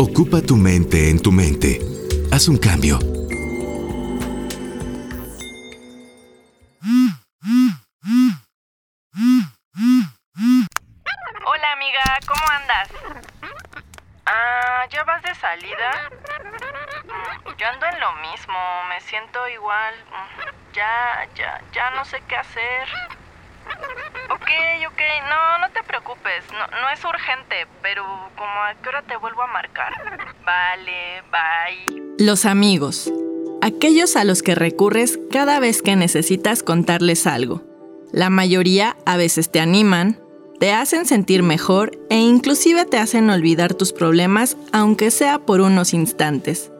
Ocupa tu mente en tu mente. Haz un cambio. Vale, bye. Los amigos. Aquellos a los que recurres cada vez que necesitas contarles algo. La mayoría a veces te animan, te hacen sentir mejor e inclusive te hacen olvidar tus problemas aunque sea por unos instantes.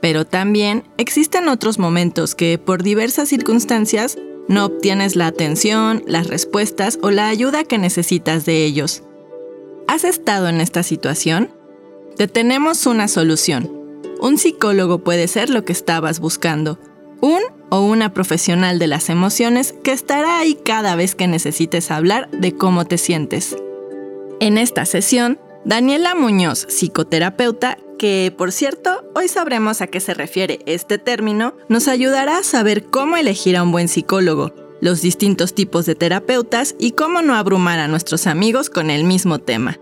Pero también existen otros momentos que por diversas circunstancias no obtienes la atención, las respuestas o la ayuda que necesitas de ellos. ¿Has estado en esta situación? Te tenemos una solución. Un psicólogo puede ser lo que estabas buscando. Un o una profesional de las emociones que estará ahí cada vez que necesites hablar de cómo te sientes. En esta sesión, Daniela Muñoz, psicoterapeuta, que por cierto, hoy sabremos a qué se refiere este término, nos ayudará a saber cómo elegir a un buen psicólogo, los distintos tipos de terapeutas y cómo no abrumar a nuestros amigos con el mismo tema.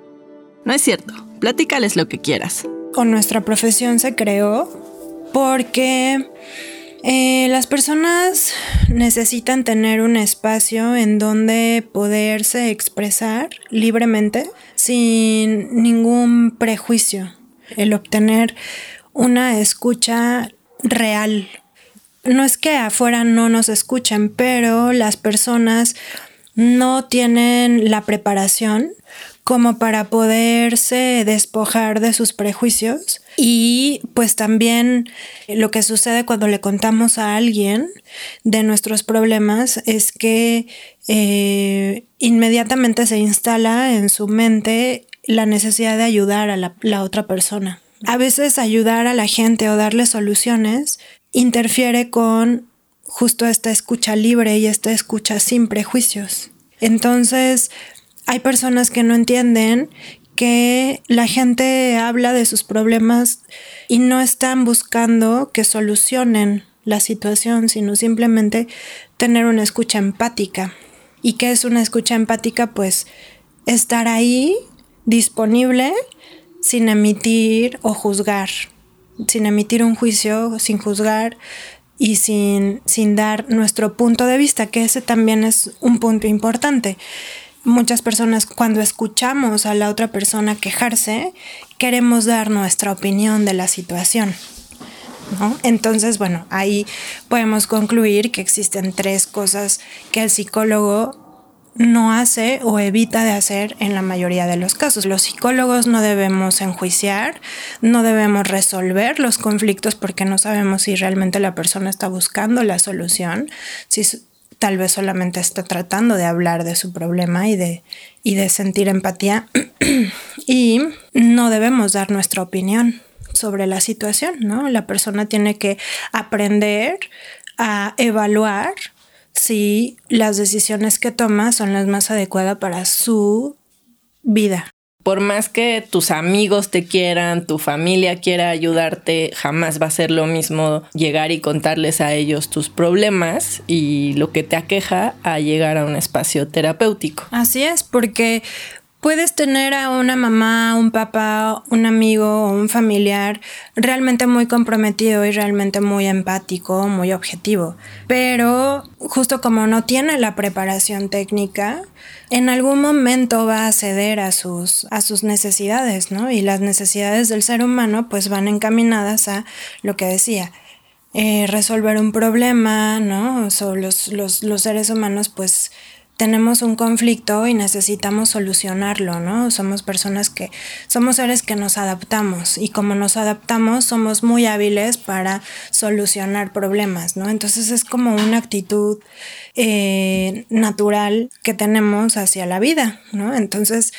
No es cierto, platícales lo que quieras. con nuestra profesión se creó porque eh, las personas necesitan tener un espacio en donde poderse expresar libremente sin ningún prejuicio. El obtener una escucha real. No es que afuera no nos escuchen, pero las personas no tienen la preparación como para poderse despojar de sus prejuicios y pues también lo que sucede cuando le contamos a alguien de nuestros problemas es que eh, inmediatamente se instala en su mente la necesidad de ayudar a la, la otra persona. A veces ayudar a la gente o darle soluciones interfiere con justo esta escucha libre y esta escucha sin prejuicios. Entonces, hay personas que no entienden que la gente habla de sus problemas y no están buscando que solucionen la situación, sino simplemente tener una escucha empática. ¿Y qué es una escucha empática? Pues estar ahí, disponible, sin emitir o juzgar, sin emitir un juicio, sin juzgar y sin, sin dar nuestro punto de vista, que ese también es un punto importante muchas personas cuando escuchamos a la otra persona quejarse, queremos dar nuestra opinión de la situación. Entonces, bueno, ahí podemos concluir que existen tres cosas que el psicólogo no hace o evita de hacer en la mayoría de los casos. Los psicólogos no debemos enjuiciar, no debemos resolver los conflictos porque no sabemos si realmente la persona está buscando la solución, si tal vez solamente está tratando de hablar de su problema y de, y de sentir empatía y no debemos dar nuestra opinión sobre la situación, ¿no? La persona tiene que aprender a evaluar si las decisiones que toma son las más adecuadas para su vida. Por más que tus amigos te quieran, tu familia quiera ayudarte, jamás va a ser lo mismo llegar y contarles a ellos tus problemas y lo que te aqueja a llegar a un espacio terapéutico. Así es, porque puedes tener a una mamá, un papá, un amigo o un familiar realmente muy comprometido y realmente muy empático, muy objetivo. Pero justo como no tiene la preparación técnica, en algún momento va a ceder a sus, a sus necesidades, ¿no? Y las necesidades del ser humano pues van encaminadas a lo que decía, eh, resolver un problema, ¿no? O los, los, los seres humanos pues tenemos un conflicto y necesitamos solucionarlo, ¿no? Somos personas que, somos seres que nos adaptamos y como nos adaptamos somos muy hábiles para solucionar problemas, ¿no? Entonces es como una actitud eh, natural que tenemos hacia la vida, ¿no? Entonces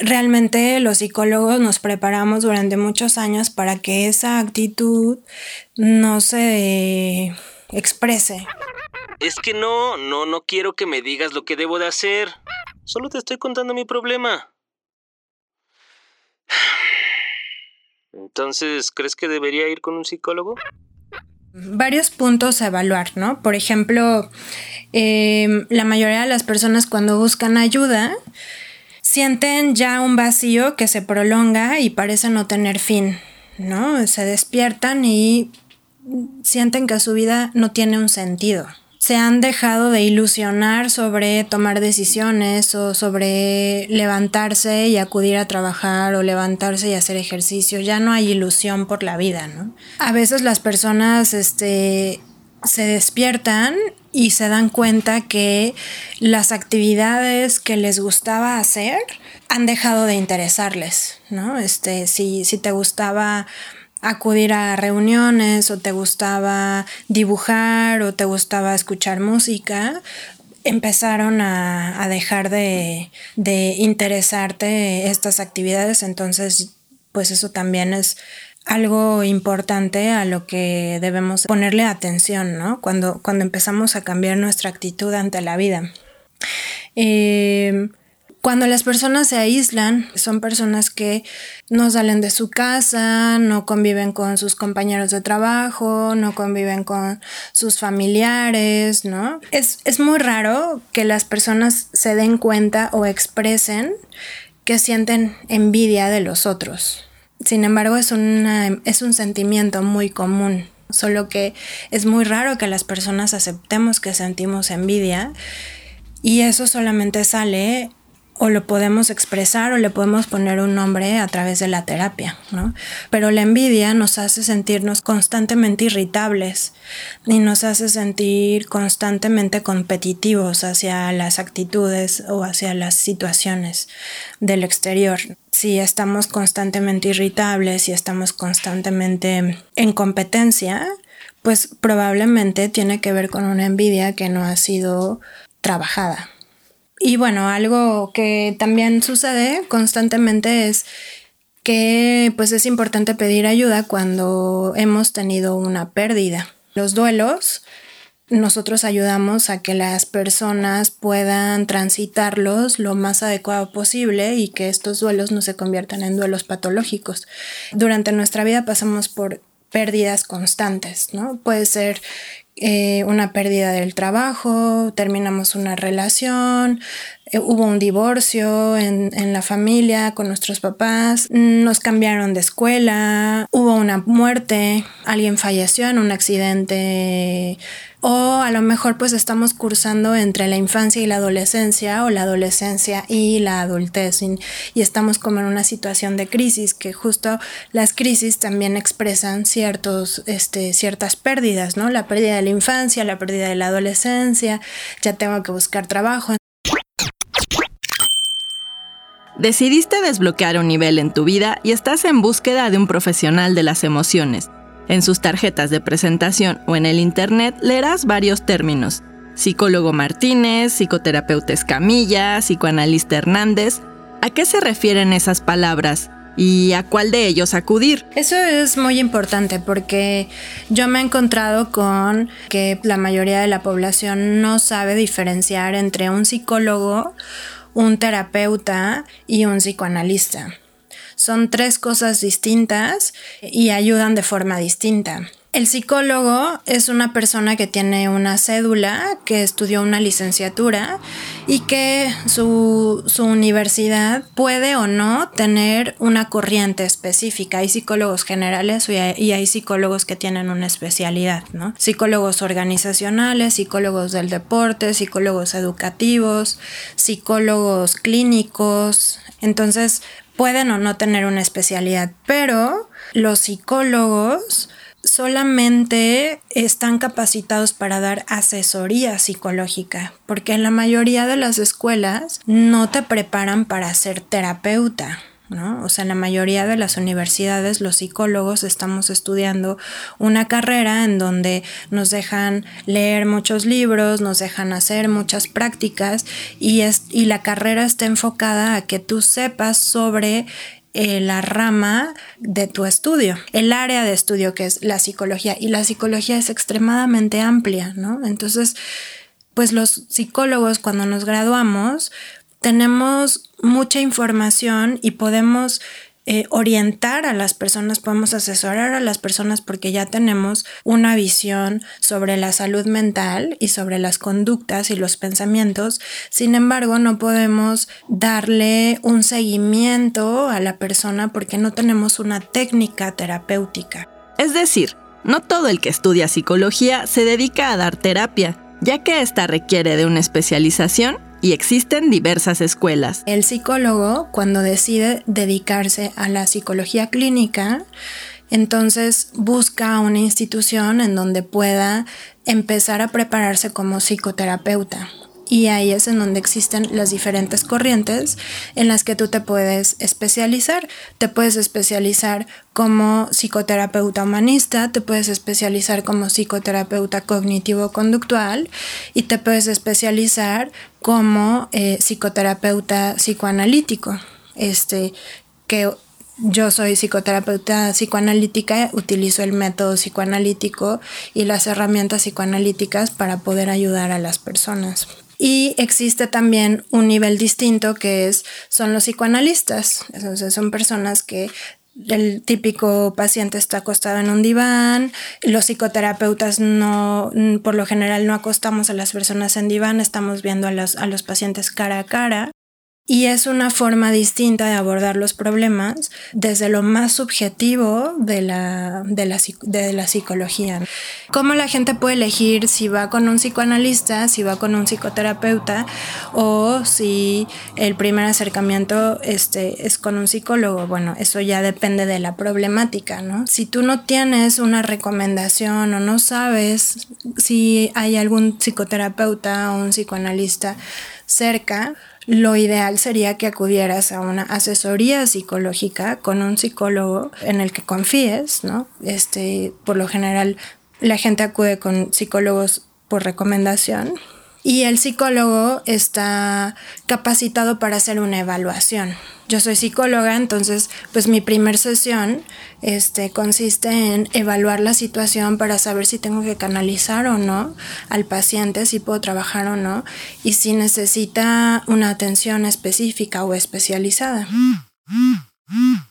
realmente los psicólogos nos preparamos durante muchos años para que esa actitud no se exprese. Es que no, no, no quiero que me digas lo que debo de hacer. Solo te estoy contando mi problema. Entonces, ¿crees que debería ir con un psicólogo? Varios puntos a evaluar, ¿no? Por ejemplo, em, la mayoría de las personas cuando buscan ayuda sienten ya un vacío que se prolonga y parece no tener fin, ¿no? Se despiertan y sienten que su vida no tiene un sentido se han dejado de ilusionar sobre tomar decisiones o sobre levantarse y acudir a trabajar o levantarse y hacer ejercicio. Ya no hay ilusión por la vida, ¿no? A veces las personas este, se despiertan y se dan cuenta que las actividades que les gustaba hacer han dejado de interesarles, ¿no? Este, si, si te gustaba acudir a reuniones o te gustaba dibujar o te gustaba escuchar música, empezaron a, dejar de, de, interesarte estas actividades, entonces pues eso también es algo importante a lo que debemos ponerle atención, ¿no? Cuando, cuando empezamos a cambiar nuestra actitud ante la vida. Eh, cuando las personas se aíslan, son personas que no salen de su casa, no conviven con sus compañeros de trabajo, no conviven con sus familiares, ¿no? Es, muy raro que las personas se den cuenta o expresen que sienten envidia de los otros. Sin embargo, es, es un sentimiento muy común, solo que es muy raro que las personas aceptemos que sentimos envidia y eso solamente sale o lo podemos expresar o le podemos poner un nombre a través de la terapia, ¿no? Pero la envidia nos hace sentirnos constantemente irritables y nos hace sentir constantemente competitivos hacia las actitudes o hacia las situaciones del exterior. Si estamos constantemente irritables, si estamos constantemente en competencia, pues probablemente tiene que ver con una envidia que no ha sido trabajada. Y bueno, algo que también sucede constantemente es que pues es importante pedir ayuda cuando hemos tenido una pérdida. Los duelos nosotros ayudamos a que las personas puedan transitarlos lo más adecuado posible y que estos duelos no se conviertan en duelos patológicos. Durante nuestra vida pasamos por pérdidas constantes, ¿no? Puede ser eh, una pérdida del trabajo, terminamos una relación, eh, hubo un divorcio en, en, la familia con nuestros papás, nos cambiaron de escuela, hubo una muerte, alguien falleció en un accidente o a lo mejor pues estamos cursando entre la infancia y la adolescencia o la adolescencia y la adultez y, estamos como en una situación de crisis que justo las crisis también expresan ciertos, este, ciertas pérdidas, ¿no? La pérdida de la infancia, la pérdida de la adolescencia, ya tengo que buscar trabajo. Decidiste desbloquear un nivel en tu vida y estás en búsqueda de un profesional de las emociones. En sus tarjetas de presentación o en el Internet leerás varios términos. Psicólogo Martínez, psicoterapeuta Escamilla, psicoanalista Hernández. ¿A qué se refieren esas palabras? ¿Y a cuál de ellos acudir? Eso es muy importante porque yo me he encontrado con que la mayoría de la población no sabe diferenciar entre un psicólogo, un terapeuta y un psicoanalista. Son tres cosas distintas y ayudan de forma distinta. El psicólogo es una persona que tiene una cédula, que estudió una licenciatura y que su, universidad puede o no tener una corriente específica. Hay psicólogos generales y hay, psicólogos que tienen una especialidad, ¿no? Psicólogos organizacionales, psicólogos del deporte, psicólogos educativos, psicólogos clínicos. Entonces, pueden o no tener una especialidad, pero los psicólogos solamente están capacitados para dar asesoría psicológica, porque en la mayoría de las escuelas no te preparan para ser terapeuta. O sea, en la mayoría de las universidades los psicólogos estamos estudiando una carrera en donde nos dejan leer muchos libros, nos dejan hacer muchas prácticas y, es, y la carrera está enfocada a que tú sepas sobre eh, la rama de tu estudio, el área de estudio que es la psicología. Y la psicología es extremadamente amplia, ¿no? Entonces, pues los psicólogos cuando nos graduamos tenemos mucha información y podemos eh, orientar a las personas, podemos asesorar a las personas porque ya tenemos una visión sobre la salud mental y sobre las conductas y los pensamientos. Sin embargo, no podemos darle un seguimiento a la persona porque no tenemos una técnica terapéutica. Es decir, no todo el que estudia psicología se dedica a dar terapia, ya que esta requiere de una especialización y existen diversas escuelas. El psicólogo, cuando decide dedicarse a la psicología clínica, entonces busca una institución en donde pueda empezar a prepararse como psicoterapeuta y ahí es en donde existen las diferentes corrientes en las que tú te puedes especializar. Te puedes especializar como psicoterapeuta humanista, te puedes especializar como psicoterapeuta cognitivo-conductual y te puedes especializar como eh, psicoterapeuta psicoanalítico. Este, que yo soy psicoterapeuta psicoanalítica, utilizo el método psicoanalítico y las herramientas psicoanalíticas para poder ayudar a las personas. Y existe también un nivel distinto que es, son los psicoanalistas. Entonces son personas que el típico paciente está acostado en un diván, los psicoterapeutas no, por lo general no acostamos a las personas en diván, estamos viendo a los, a los pacientes cara a cara y es una forma distinta de abordar los problemas desde lo más subjetivo de la, de la, de la psicología. ¿Cómo la gente puede elegir si va con un psicoanalista, si va con un psicoterapeuta o si el primer acercamiento este, es con un psicólogo? Bueno, eso ya depende de la problemática, ¿no? Si tú no tienes una recomendación o no sabes si hay algún psicoterapeuta o un psicoanalista cerca, lo ideal sería que acudieras a una asesoría psicológica con un psicólogo en el que confíes, ¿no? Este, por lo general, la gente acude con psicólogos por recomendación y el psicólogo está capacitado para hacer una evaluación. Yo soy psicóloga, entonces pues mi primer sesión este, consiste en evaluar la situación para saber si tengo que canalizar o no al paciente, si puedo trabajar o no y si necesita una atención específica o especializada. Hola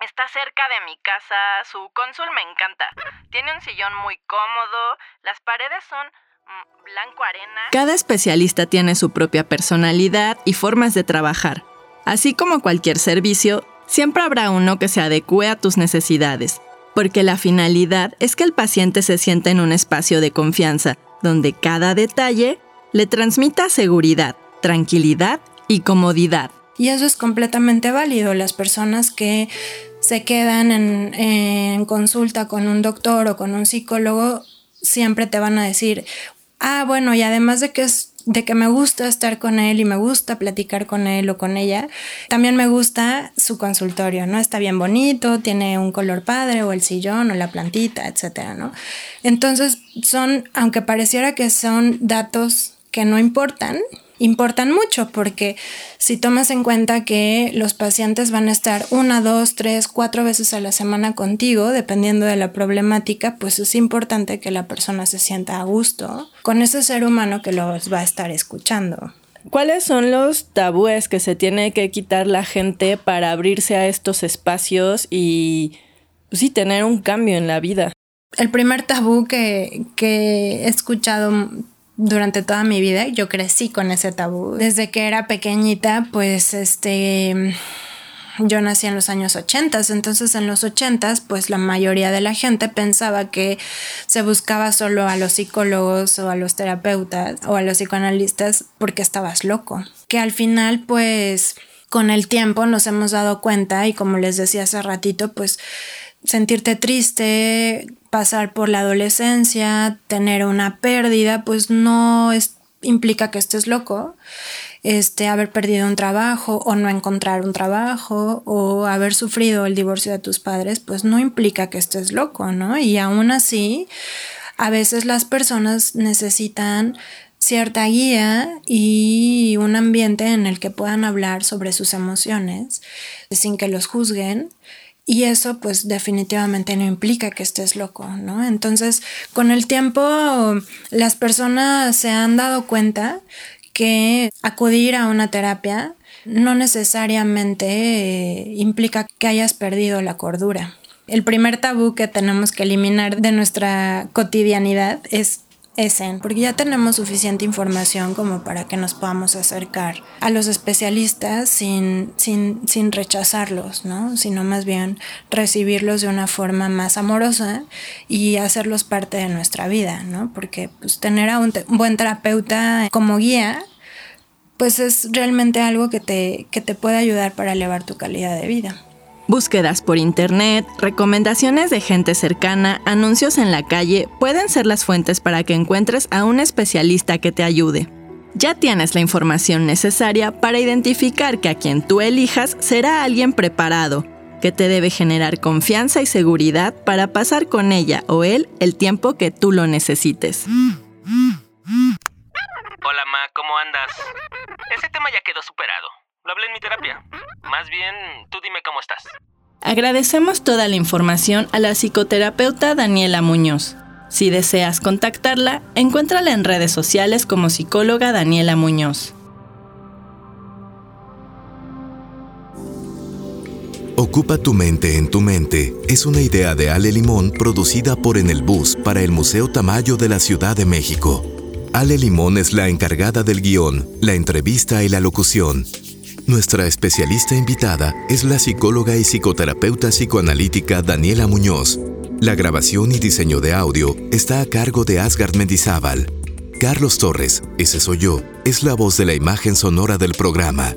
Está cerca de mi casa, su cónsul me encanta. Tiene un sillón muy cómodo, las paredes son mm, blanco arena. Cada especialista tiene su propia personalidad y formas de trabajar. Así como cualquier servicio, siempre habrá uno que se adecue a tus necesidades, porque la finalidad es que el paciente se sienta en un espacio de confianza, donde cada detalle le transmita seguridad, tranquilidad y comodidad. Y eso es completamente válido. Las personas que se quedan en, consulta con un doctor o con un psicólogo siempre te van a decir, ah, bueno, y además de que es de que me gusta estar con él y me gusta platicar con él o con ella, también me gusta su consultorio, ¿no? Está bien bonito, tiene un color padre o el sillón o la plantita, etcétera, ¿no? Entonces son, aunque pareciera que son datos que no importan, importan mucho porque si tomas en cuenta que los pacientes van a estar una, dos, tres, cuatro veces a la semana contigo, dependiendo de la problemática, pues es importante que la persona se sienta a gusto con ese ser humano que los va a estar escuchando. ¿Cuáles son los tabúes que se tiene que quitar la gente para abrirse a estos espacios y pues sí tener un cambio en la vida? El primer tabú que, que he escuchado durante toda mi vida. Yo crecí con ese tabú. Desde que era pequeñita, pues este... Yo nací en los años 80, entonces en los 80 pues la mayoría de la gente pensaba que se buscaba solo a los psicólogos o a los terapeutas o a los psicoanalistas porque estabas loco. Que al final pues con el tiempo nos hemos dado cuenta y como les decía hace ratito pues sentirte triste, pasar por la adolescencia, tener una pérdida, pues no implica que estés loco. Este, haber perdido un trabajo o no encontrar un trabajo o haber sufrido el divorcio de tus padres, pues no implica que estés loco, ¿no? Y aún así, a veces las personas necesitan cierta guía y un ambiente en el que puedan hablar sobre sus emociones sin que los juzguen Y eso pues definitivamente no implica que estés loco, ¿no? Entonces, con el tiempo las personas se han dado cuenta que acudir a una terapia no necesariamente eh, implica que hayas perdido la cordura. El primer tabú que tenemos que eliminar de nuestra cotidianidad es porque ya tenemos suficiente información como para que nos podamos acercar a los especialistas sin, sin, sin rechazarlos, ¿no? Sino más bien recibirlos de una forma más amorosa y hacerlos parte de nuestra vida, ¿no? Porque pues, tener a un, un buen terapeuta como guía pues es realmente algo que te, que te puede ayudar para elevar tu calidad de vida. Búsquedas por internet, recomendaciones de gente cercana, anuncios en la calle pueden ser las fuentes para que encuentres a un especialista que te ayude. Ya tienes la información necesaria para identificar que a quien tú elijas será alguien preparado, que te debe generar confianza y seguridad para pasar con ella o él el tiempo que tú lo necesites. Hola, Ma, ¿cómo andas? Ese tema ya quedó superado. Lo hablé en mi terapia. Más bien, tú dime cómo estás. Agradecemos toda la información a la psicoterapeuta Daniela Muñoz. Si deseas contactarla, encuéntrala en redes sociales como psicóloga Daniela Muñoz. Ocupa tu mente en tu mente es una idea de Ale Limón producida por En el Bus para el Museo Tamayo de la Ciudad de México. Ale Limón es la encargada del guion, la entrevista y la locución. Nuestra especialista invitada es la psicóloga y psicoterapeuta psicoanalítica Daniela Muñoz. La grabación y diseño de audio está a cargo de Asgard Mendizábal. Carlos Torres, ese soy yo, es la voz de la imagen sonora del programa.